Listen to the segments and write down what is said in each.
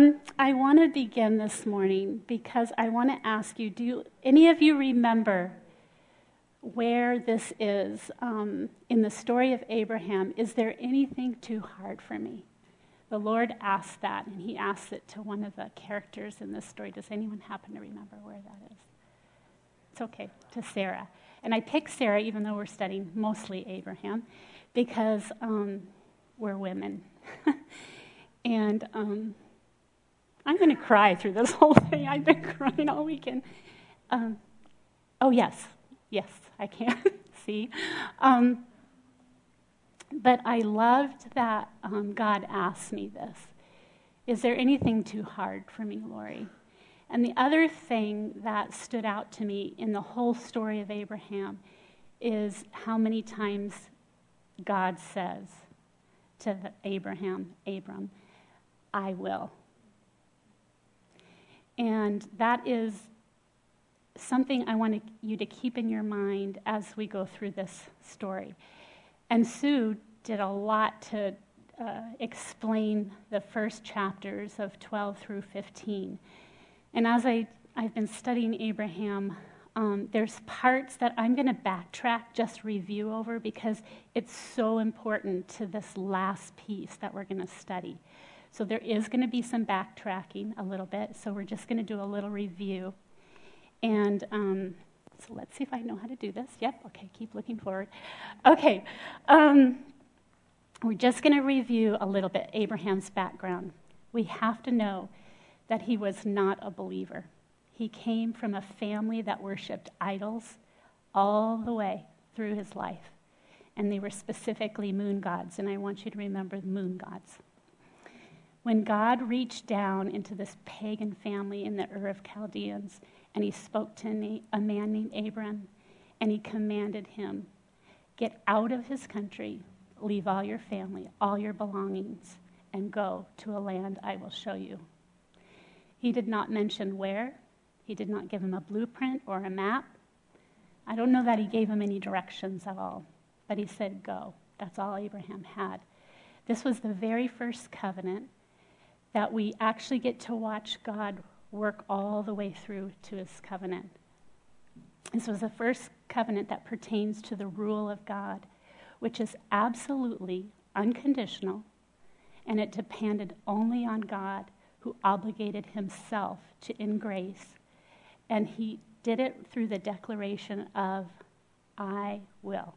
Um, I want to begin this morning because I want to ask you do any of you remember where this is um, in the story of Abraham? Is there anything too hard for me? The Lord asked that, and he asked it to one of the characters in this story. Does anyone happen to remember where that is? It's okay, to Sarah. And I picked Sarah, even though we're studying mostly Abraham, because um, we're women. and um, I'm going to cry through this whole thing. I've been crying all weekend. Um, oh, yes. Yes, I can see. Um, but I loved that um, God asked me this Is there anything too hard for me, Lori? And the other thing that stood out to me in the whole story of Abraham is how many times God says to Abraham, Abram, I will. And that is something I want you to keep in your mind as we go through this story. And Sue did a lot to uh, explain the first chapters of 12 through 15. And as I, I've been studying Abraham, um, there's parts that I'm going to backtrack, just review over, because it's so important to this last piece that we're going to study. So there is going to be some backtracking a little bit. So we're just going to do a little review. And um, so let's see if I know how to do this. Yep, okay, keep looking forward. Okay, um, we're just going to review a little bit Abraham's background. We have to know that he was not a believer. He came from a family that worshiped idols all the way through his life. And they were specifically moon gods, and I want you to remember the moon gods. When God reached down into this pagan family in the Ur of Chaldeans, and he spoke to a man named Abram, and he commanded him, Get out of his country, leave all your family, all your belongings, and go to a land I will show you. He did not mention where, he did not give him a blueprint or a map. I don't know that he gave him any directions at all, but he said, Go. That's all Abraham had. This was the very first covenant that we actually get to watch God work all the way through to his covenant. This was the first covenant that pertains to the rule of God, which is absolutely unconditional, and it depended only on God, who obligated himself to in grace. And he did it through the declaration of, I will.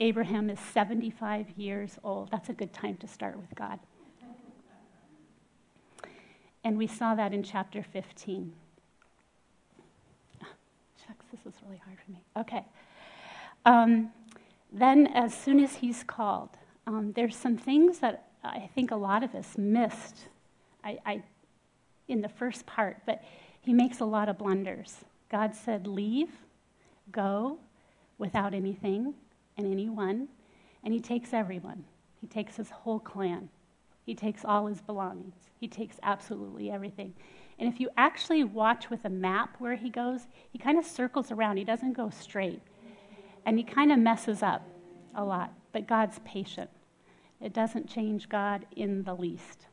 Abraham is 75 years old. That's a good time to start with God. And we saw that in chapter 15. shucks, this is really hard for me. Okay. Um, then, as soon as he's called, um, there's some things that I think a lot of us missed I, I, in the first part, but he makes a lot of blunders. God said, Leave, go without anything and anyone, and he takes everyone. He takes his whole clan. He takes all his belongings. He takes absolutely everything. And if you actually watch with a map where he goes, he kind of circles around. He doesn't go straight. And he kind of messes up a lot. But God's patient. It doesn't change God in the least.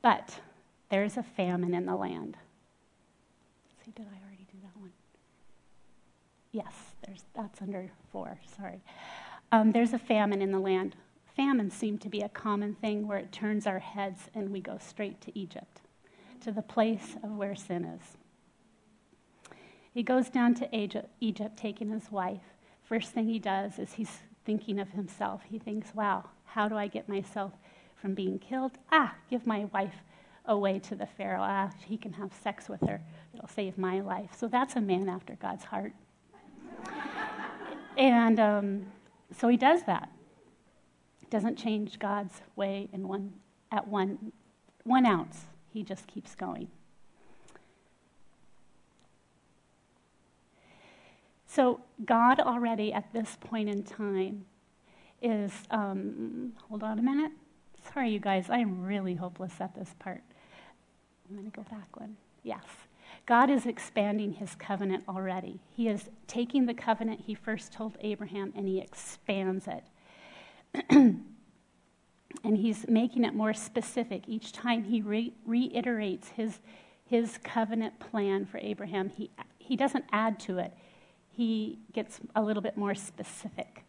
But there's a famine in the land. See, did I already do that one? Yes, there's, that's under four, sorry. Um, there's a famine in the land famines seem to be a common thing where it turns our heads and we go straight to Egypt, to the place of where sin is. He goes down to Egypt, Egypt taking his wife. First thing he does is he's thinking of himself. He thinks, wow, how do I get myself from being killed? Ah, give my wife away to the Pharaoh. Ah, he can have sex with her. It'll save my life. So that's a man after God's heart. and um, so he does that doesn't change God's way in one, at one, one ounce. He just keeps going. So, God already at this point in time is, um, hold on a minute. Sorry, you guys, I am really hopeless at this part. I'm going to go back one. Yes. God is expanding his covenant already. He is taking the covenant he first told Abraham and he expands it. And he's making it more specific. Each time he re- reiterates his, his covenant plan for Abraham, he, he doesn't add to it, he gets a little bit more specific.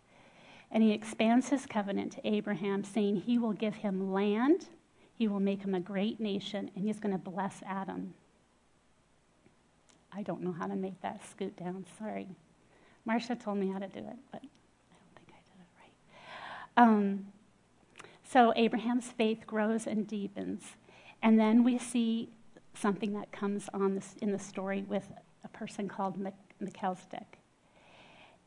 And he expands his covenant to Abraham, saying he will give him land, he will make him a great nation, and he's going to bless Adam. I don't know how to make that scoot down, sorry. Marcia told me how to do it, but I don't think I did it right. Um, so Abraham's faith grows and deepens. And then we see something that comes on this, in the story with a person called Melchizedek.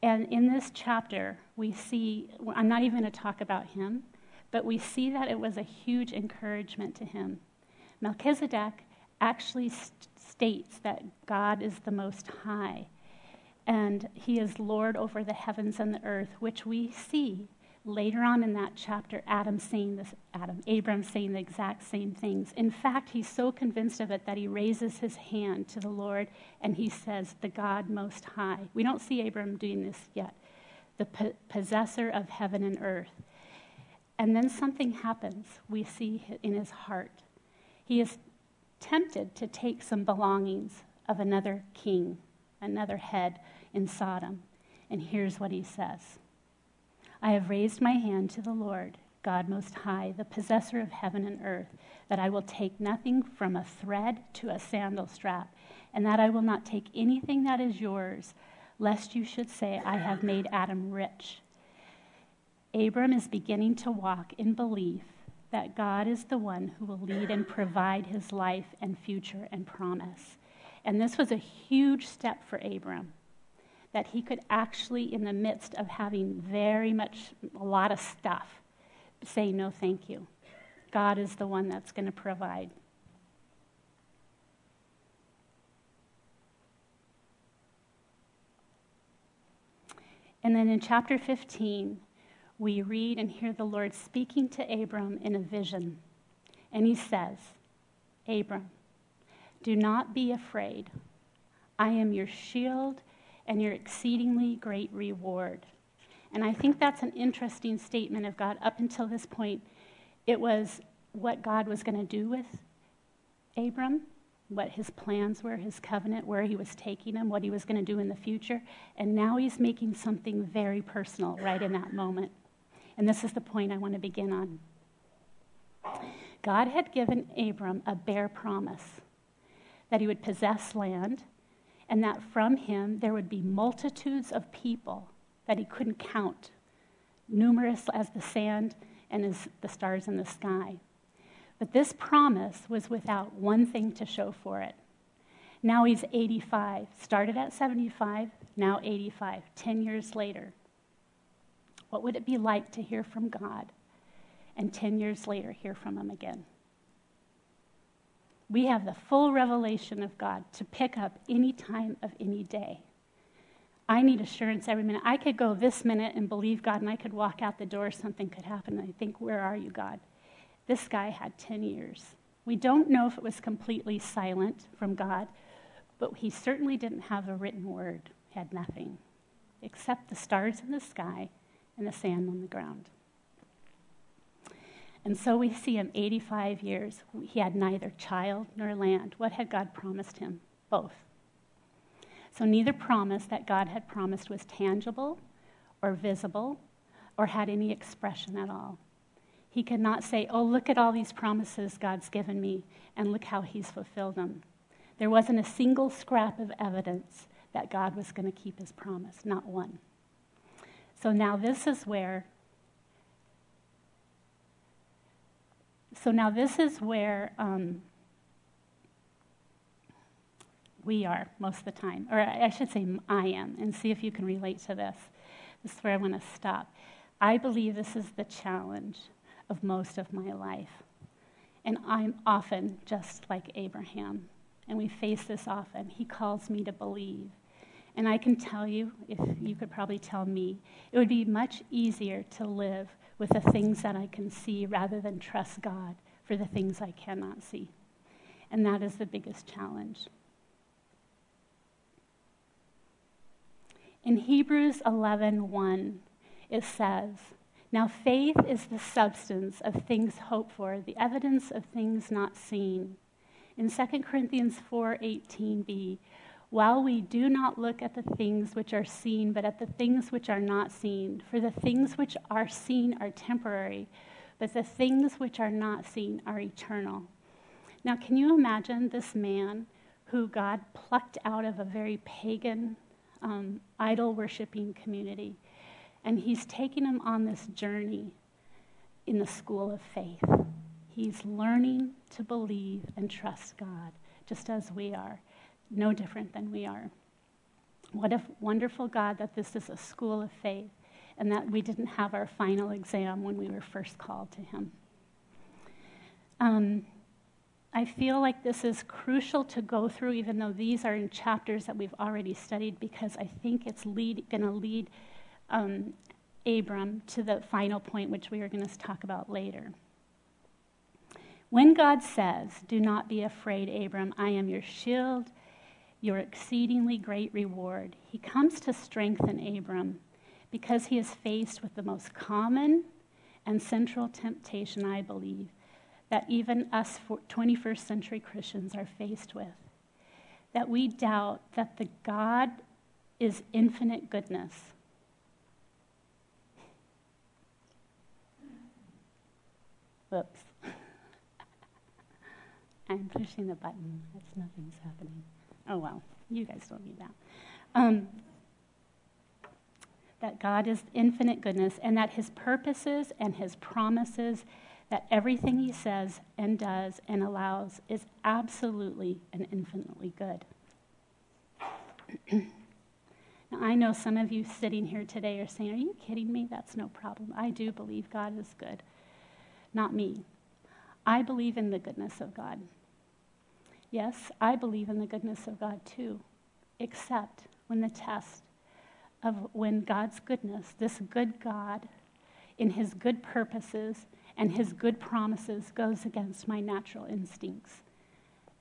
And in this chapter, we see, I'm not even going to talk about him, but we see that it was a huge encouragement to him. Melchizedek actually st- states that God is the Most High, and he is Lord over the heavens and the earth, which we see later on in that chapter, Adam saying this, Adam, Abram saying the exact same things. In fact, he's so convinced of it that he raises his hand to the Lord and he says, The God Most High. We don't see Abram doing this yet, the po- possessor of heaven and earth. And then something happens we see in his heart. He is tempted to take some belongings of another king, another head in Sodom. And here's what he says I have raised my hand to the Lord, God Most High, the possessor of heaven and earth, that I will take nothing from a thread to a sandal strap, and that I will not take anything that is yours, lest you should say, I have made Adam rich. Abram is beginning to walk in belief that God is the one who will lead and provide his life and future and promise. And this was a huge step for Abram that he could actually, in the midst of having very much, a lot of stuff, say, No, thank you. God is the one that's going to provide. And then in chapter 15, we read and hear the Lord speaking to Abram in a vision. And he says, Abram, do not be afraid. I am your shield and your exceedingly great reward. And I think that's an interesting statement of God. Up until this point, it was what God was going to do with Abram, what his plans were, his covenant, where he was taking him, what he was going to do in the future. And now he's making something very personal right in that moment. And this is the point I want to begin on. God had given Abram a bare promise that he would possess land and that from him there would be multitudes of people that he couldn't count, numerous as the sand and as the stars in the sky. But this promise was without one thing to show for it. Now he's 85, started at 75, now 85, 10 years later. What would it be like to hear from God and 10 years later hear from him again? We have the full revelation of God to pick up any time of any day. I need assurance every minute. I could go this minute and believe God, and I could walk out the door, something could happen, I think, Where are you, God? This guy had 10 years. We don't know if it was completely silent from God, but he certainly didn't have a written word, he had nothing except the stars in the sky and the sand on the ground. And so we see him 85 years. He had neither child nor land. What had God promised him? Both. So neither promise that God had promised was tangible or visible or had any expression at all. He could not say, Oh, look at all these promises God's given me, and look how he's fulfilled them. There wasn't a single scrap of evidence that God was going to keep his promise, not one. So now this is where So now this is where um, we are most of the time, or I should say I am, and see if you can relate to this. This is where I want to stop. I believe this is the challenge of most of my life. And I'm often just like Abraham, and we face this often. He calls me to believe. And I can tell you, if you could probably tell me, it would be much easier to live with the things that I can see rather than trust God for the things I cannot see. And that is the biggest challenge. In Hebrews 11:1, it says, Now, faith is the substance of things hoped for, the evidence of things not seen. In 2 Corinthians 4:18b, while we do not look at the things which are seen, but at the things which are not seen, for the things which are seen are temporary, but the things which are not seen are eternal. Now, can you imagine this man who God plucked out of a very pagan, um, idol worshiping community? And he's taking him on this journey in the school of faith. He's learning to believe and trust God, just as we are, no different than we are. What a wonderful God that this is a school of faith and that we didn't have our final exam when we were first called to Him. Um, I feel like this is crucial to go through, even though these are in chapters that we've already studied, because I think it's going to lead um, Abram to the final point, which we are going to talk about later. When God says, Do not be afraid, Abram, I am your shield, your exceedingly great reward, he comes to strengthen Abram because he is faced with the most common and central temptation, I believe, that even us 21st century Christians are faced with. That we doubt that the God is infinite goodness Whoops. I'm pushing the button. It's nothing's happening. Oh, well, you guys don't need that. Um, that God is infinite goodness and that his purposes and his promises, that everything he says and does and allows is absolutely and infinitely good. now, I know some of you sitting here today are saying, Are you kidding me? That's no problem. I do believe God is good not me. I believe in the goodness of God. Yes, I believe in the goodness of God too, except when the test of when God's goodness, this good God, in his good purposes and his good promises, goes against my natural instincts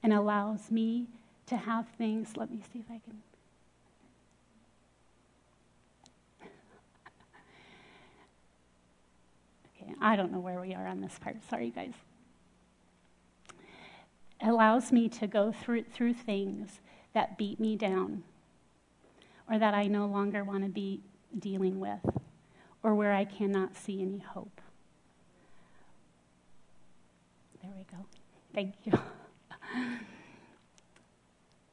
and allows me to have things. Let me see if I can. Okay, I don't know where we are on this part. Sorry, guys. Allows me to go through, through things that beat me down or that I no longer want to be dealing with or where I cannot see any hope. There we go. Thank you.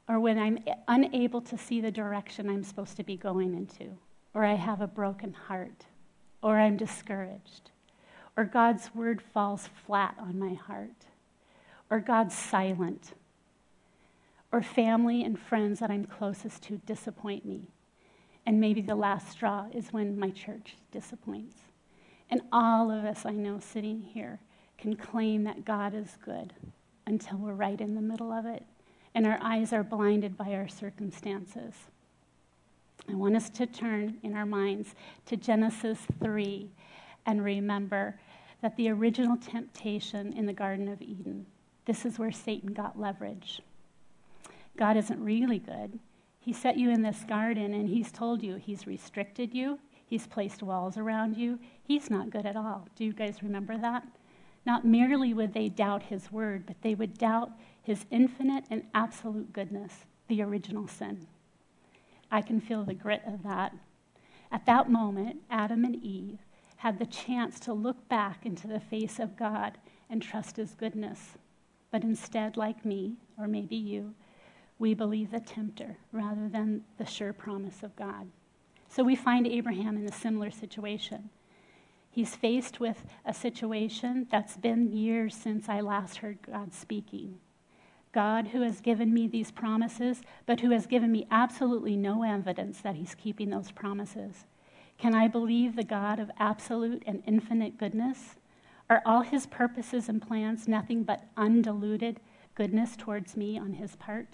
or when I'm unable to see the direction I'm supposed to be going into, or I have a broken heart, or I'm discouraged, or God's word falls flat on my heart, or God's silent, or family and friends that I'm closest to disappoint me. And maybe the last straw is when my church disappoints. And all of us I know sitting here can claim that God is good until we're right in the middle of it and our eyes are blinded by our circumstances. I want us to turn in our minds to Genesis 3 and remember that the original temptation in the Garden of Eden, this is where Satan got leverage. God isn't really good. He set you in this garden and he's told you, he's restricted you, he's placed walls around you. He's not good at all. Do you guys remember that? Not merely would they doubt his word, but they would doubt his infinite and absolute goodness, the original sin. I can feel the grit of that. At that moment, Adam and Eve had the chance to look back into the face of God and trust his goodness. But instead, like me, or maybe you, we believe the tempter rather than the sure promise of God. So we find Abraham in a similar situation. He's faced with a situation that's been years since I last heard God speaking. God, who has given me these promises, but who has given me absolutely no evidence that he's keeping those promises. Can I believe the God of absolute and infinite goodness? Are all his purposes and plans nothing but undiluted goodness towards me on his part?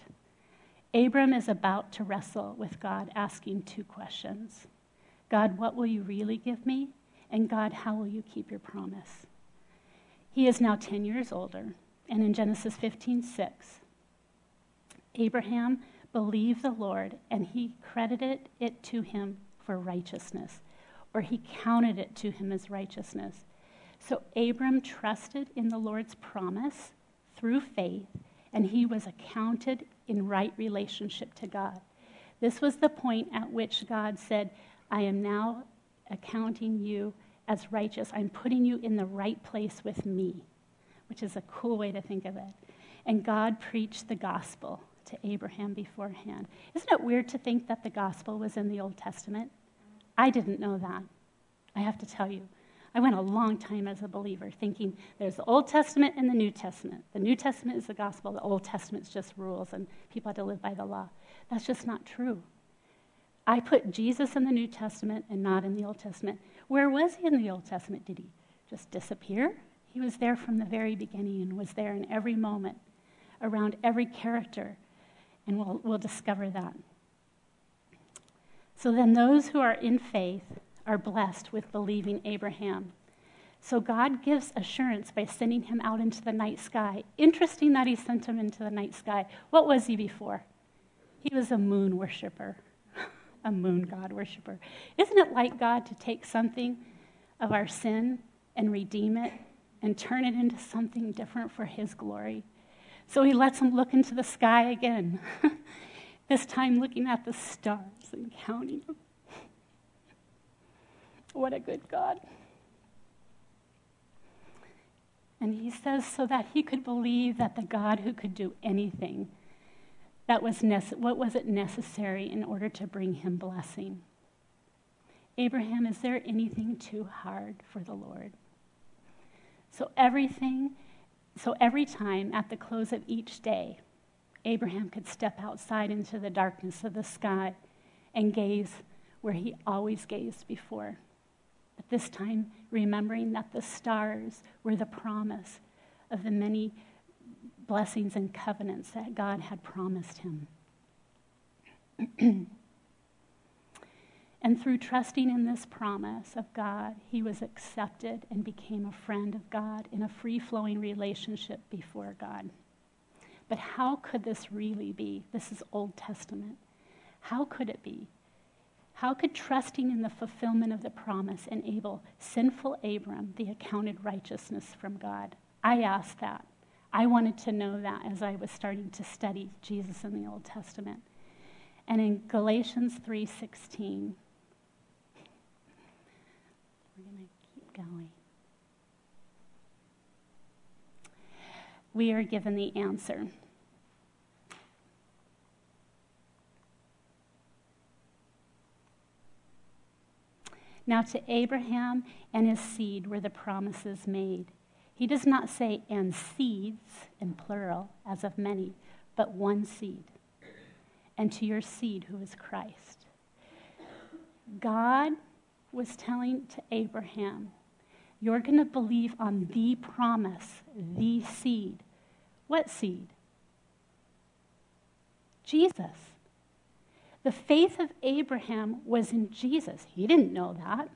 Abram is about to wrestle with God, asking two questions God, what will you really give me? And God, how will you keep your promise? He is now 10 years older, and in Genesis 15 6, Abraham believed the Lord, and he credited it to him for righteousness, or he counted it to him as righteousness. So Abram trusted in the Lord's promise through faith, and he was accounted in right relationship to God. This was the point at which God said, I am now accounting you as righteous. I'm putting you in the right place with me, which is a cool way to think of it. And God preached the gospel to Abraham beforehand. Isn't it weird to think that the gospel was in the Old Testament? I didn't know that. I have to tell you. I went a long time as a believer thinking there's the Old Testament and the New Testament. The New Testament is the gospel, the Old Testament is just rules, and people had to live by the law. That's just not true. I put Jesus in the New Testament and not in the Old Testament. Where was he in the Old Testament? Did he just disappear? He was there from the very beginning and was there in every moment, around every character, and we'll, we'll discover that. So then, those who are in faith are blessed with believing Abraham. So God gives assurance by sending him out into the night sky. Interesting that he sent him into the night sky. What was he before? He was a moon worshiper, a moon god worshiper. Isn't it like God to take something of our sin and redeem it and turn it into something different for his glory? So he lets him look into the sky again, this time looking at the stars and counting them. What a good God. And he says, so that he could believe that the God who could do anything, that was nece- what was it necessary in order to bring him blessing? Abraham, is there anything too hard for the Lord? So everything, so every time at the close of each day, Abraham could step outside into the darkness of the sky and gaze where he always gazed before but this time remembering that the stars were the promise of the many blessings and covenants that God had promised him. and through trusting in this promise of God, he was accepted and became a friend of God in a free flowing relationship before God. But how could this really be? This is Old Testament. How could it be? How could trusting in the fulfillment of the promise enable sinful Abram the accounted righteousness from God? I asked that. I wanted to know that as I was starting to study Jesus in the Old Testament. And in Galatians 3:16 we're going to keep going. We are given the answer. Now, to Abraham and his seed were the promises made. He does not say, and seeds, in plural, as of many, but one seed. And to your seed, who is Christ. God was telling to Abraham, You're going to believe on the promise, the seed. What seed? Jesus. The faith of Abraham was in Jesus. He didn't know that.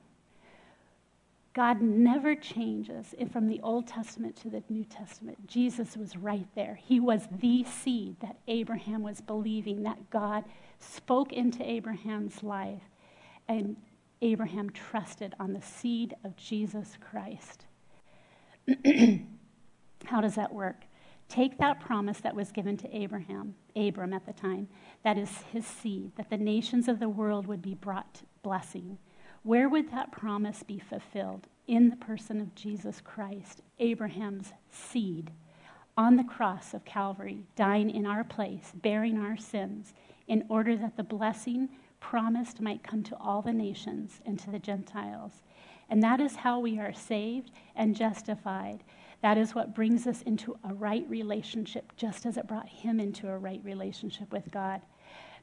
God never changes from the Old Testament to the New Testament. Jesus was right there. He was the seed that Abraham was believing, that God spoke into Abraham's life. And Abraham trusted on the seed of Jesus Christ. How does that work? Take that promise that was given to Abraham, Abram at the time, that is his seed, that the nations of the world would be brought blessing. Where would that promise be fulfilled? In the person of Jesus Christ, Abraham's seed, on the cross of Calvary, dying in our place, bearing our sins, in order that the blessing promised might come to all the nations and to the Gentiles. And that is how we are saved and justified that is what brings us into a right relationship, just as it brought him into a right relationship with God.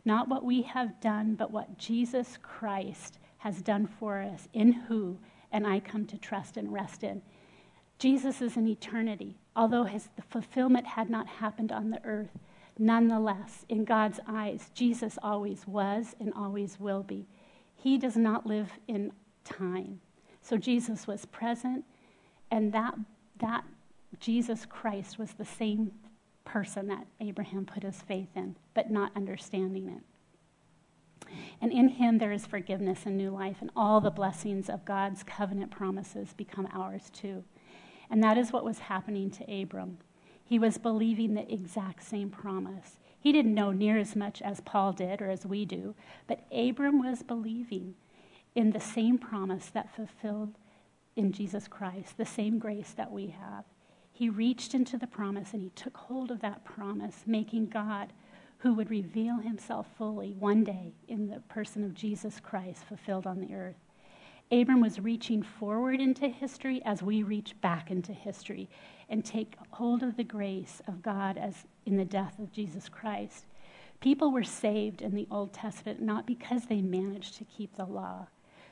Not what we have done, but what Jesus Christ has done for us, in who and I come to trust and rest in. Jesus is in eternity. Although his, fulfillment had not happened on the earth, nonetheless, in God's eyes, Jesus always was and always will be. He does not live in time. So Jesus was present, and that that Jesus Christ was the same person that Abraham put his faith in, but not understanding it. And in him there is forgiveness and new life, and all the blessings of God's covenant promises become ours too. And that is what was happening to Abram. He was believing the exact same promise. He didn't know near as much as Paul did or as we do, but Abram was believing in the same promise that fulfilled in Jesus Christ, the same grace that we have. He reached into the promise and he took hold of that promise, making God who would reveal himself fully one day in the person of Jesus Christ fulfilled on the earth. Abram was reaching forward into history as we reach back into history and take hold of the grace of God as in the death of Jesus Christ. People were saved in the Old Testament not because they managed to keep the law,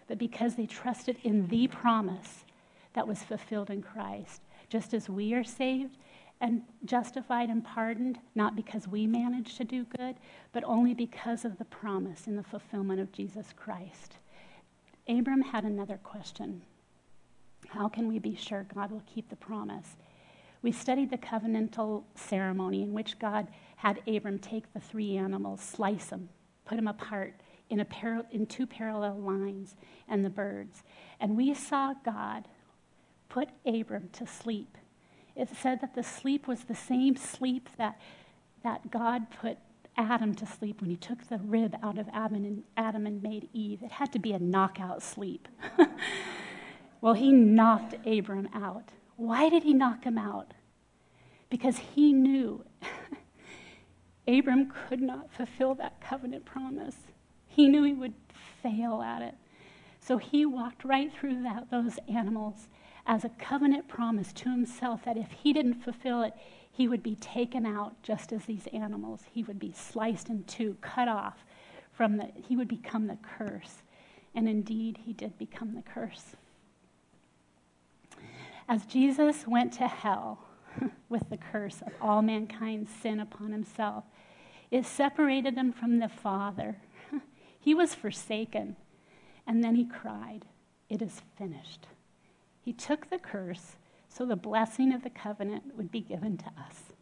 but because they trusted in the promise that was fulfilled in Christ. Just as we are saved and justified and pardoned, not because we manage to do good, but only because of the promise in the fulfillment of Jesus Christ. Abram had another question How can we be sure God will keep the promise? We studied the covenantal ceremony in which God had Abram take the three animals, slice them, put them apart in, par- in two parallel lines, and the birds. And we saw God put Abram to sleep it said that the sleep was the same sleep that, that God put Adam to sleep when he took the rib out of Adam and, Adam and made Eve. It had to be a knockout sleep. well, he knocked Abram out. Why did he knock him out? Because he knew Abram could not fulfill that covenant promise. He knew he would fail at it. So he walked right through that, those animals as a covenant promise to himself that if he didn't fulfill it, he would be taken out just as these animals. He would be sliced in two, cut off from the, he would become the curse. And indeed, he did become the curse. As Jesus went to hell with the curse of all mankind's sin upon himself, it separated him from the Father. He was forsaken. And then he cried, It is finished. He took the curse so the blessing of the covenant would be given to us.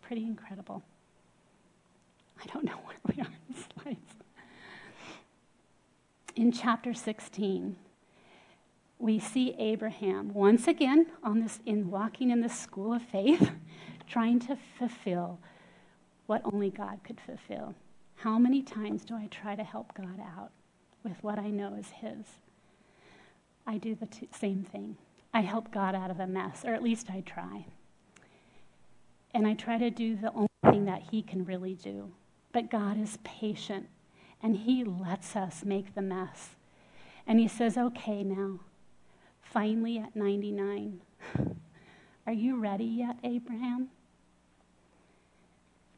Pretty incredible. I don't know where we are in the slides. In chapter 16, we see Abraham once again on this in walking in the school of faith, trying to fulfill what only God could fulfill. How many times do I try to help God out with what I know is his? I do the t- same thing. I help God out of a mess, or at least I try. And I try to do the only thing that He can really do. But God is patient, and He lets us make the mess. And He says, okay, now, finally at 99, are you ready yet, Abraham?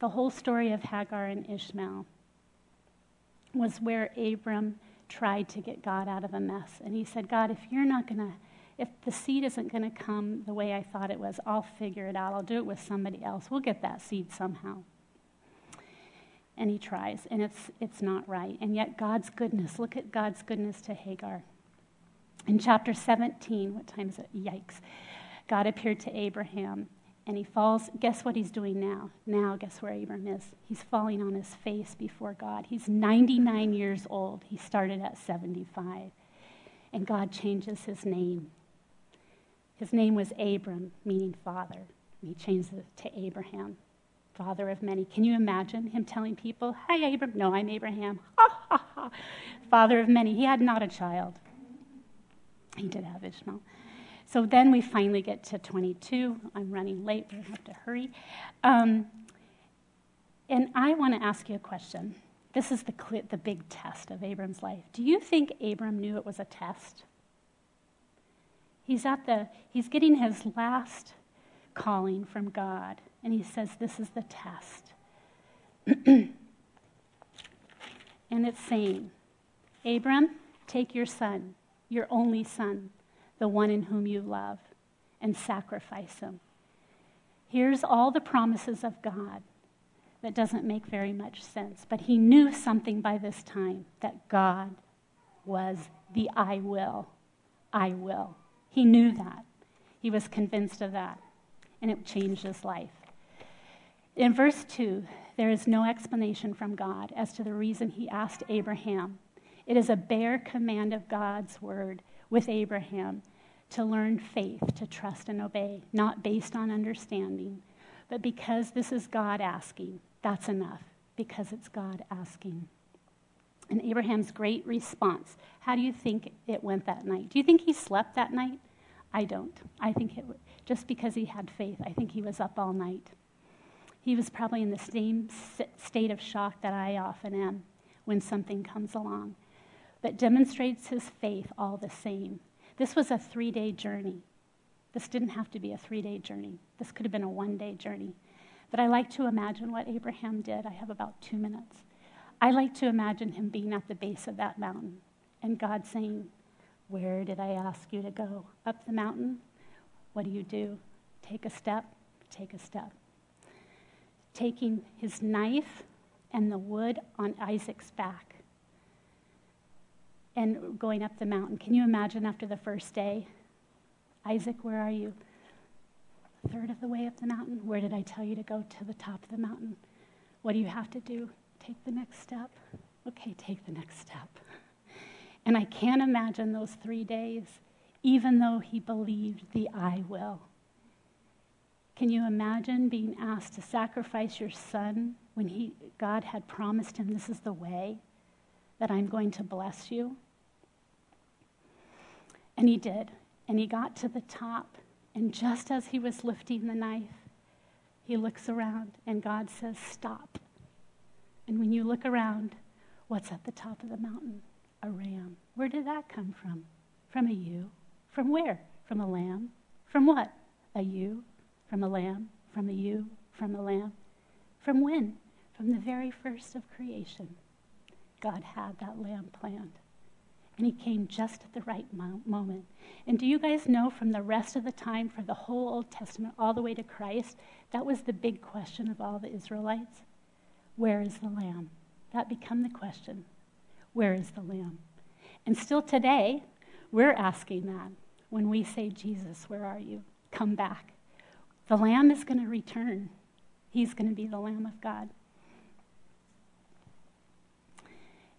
The whole story of Hagar and Ishmael was where Abram tried to get God out of a mess. And he said, God, if you're not going to, if the seed isn't going to come the way I thought it was, I'll figure it out. I'll do it with somebody else. We'll get that seed somehow. And he tries, and it's, it's not right. And yet, God's goodness, look at God's goodness to Hagar. In chapter 17, what time is it? Yikes. God appeared to Abraham and he falls. Guess what he's doing now? Now, guess where Abram is? He's falling on his face before God. He's 99 years old. He started at 75. And God changes his name. His name was Abram, meaning father. And he changes it to Abraham, father of many. Can you imagine him telling people, Hi, Abram? No, I'm Abraham. Ha, ha, ha. Father of many. He had not a child. He did have Ishmael. So then we finally get to 22. I'm running late, we have to hurry. Um, and I want to ask you a question. This is the, the big test of Abram's life. Do you think Abram knew it was a test? He's at the, he's getting his last calling from God, and he says, This is the test. and it's saying, Abram, take your son, your only son, the one in whom you love, and sacrifice him. Here's all the promises of God that doesn't make very much sense, but he knew something by this time that God was the I will. I will. He knew that. He was convinced of that, and it changed his life. In verse 2, There is no explanation from God as to the reason he asked Abraham. It is a bare command of God's word with Abraham to learn faith, to trust and obey, not based on understanding, but because this is God asking. That's enough, because it's God asking. And Abraham's great response how do you think it went that night? Do you think he slept that night? I don't. I think it just because he had faith, I think he was up all night. He was probably in the same state of shock that I often am when something comes along, but demonstrates his faith all the same. This was a three day journey. This didn't have to be a three day journey. This could have been a one day journey. But I like to imagine what Abraham did. I have about two minutes. I like to imagine him being at the base of that mountain and God saying, Where did I ask you to go? Up the mountain? What do you do? Take a step, take a step. Taking his knife and the wood on Isaac's back and going up the mountain. Can you imagine after the first day? Isaac, where are you? A third of the way up the mountain? Where did I tell you to go to the top of the mountain? What do you have to do? Take the next step? Okay, take the next step. And I can't imagine those three days, even though he believed the I will. Can you imagine being asked to sacrifice your son when he, God had promised him, This is the way that I'm going to bless you? And he did. And he got to the top. And just as he was lifting the knife, he looks around and God says, Stop. And when you look around, what's at the top of the mountain? A ram. Where did that come from? From a ewe. From where? From a lamb. From what? A ewe. From a lamb. From a ewe. From a lamb. From when? From the very first of creation. God had that lamb planned. And he came just at the right mo- moment. And do you guys know from the rest of the time, for the whole Old Testament, all the way to Christ, that was the big question of all the Israelites? Where is the lamb? That became the question. Where is the lamb? And still today, we're asking that when we say, Jesus, where are you? Come back. The lamb is going to return. He's going to be the lamb of God.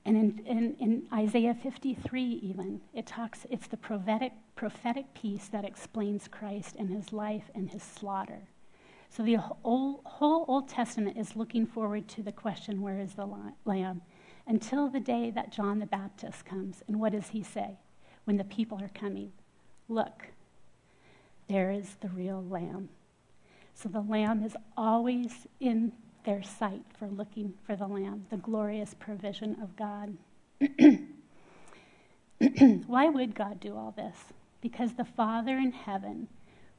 And in, in, in, Isaiah 53, even, it talks, it's the prophetic, prophetic piece that explains Christ and his life and his slaughter. So the whole, whole Old Testament is looking forward to the question, where is the lamb? Until the day that John the Baptist comes. And what does he say when the people are coming? Look, there is the real lamb. So the lamb is always in their sight for looking for the lamb, the glorious provision of God. Why would God do all this? Because the Father in heaven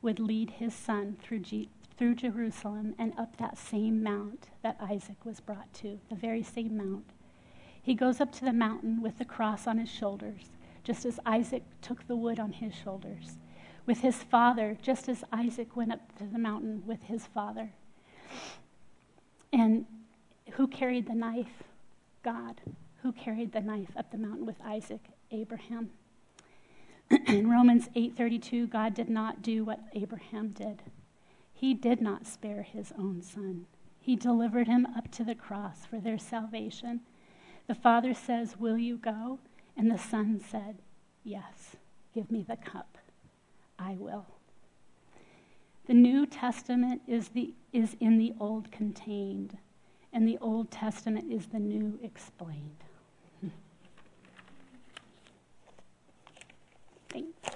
would lead his son through, through Jerusalem and up that same mount that Isaac was brought to, the very same mount. He goes up to the mountain with the cross on his shoulders, just as Isaac took the wood on his shoulders, with his father, just as Isaac went up to the mountain with his father. And who carried the knife? God. Who carried the knife up the mountain with Isaac? Abraham. In Romans 8:32, God did not do what Abraham did. He did not spare his own son. He delivered him up to the cross for their salvation. The father says, Will you go? And the son said, Yes, give me the cup. I will. The New Testament is, the, is in the Old contained, and the Old Testament is the New explained. Thanks.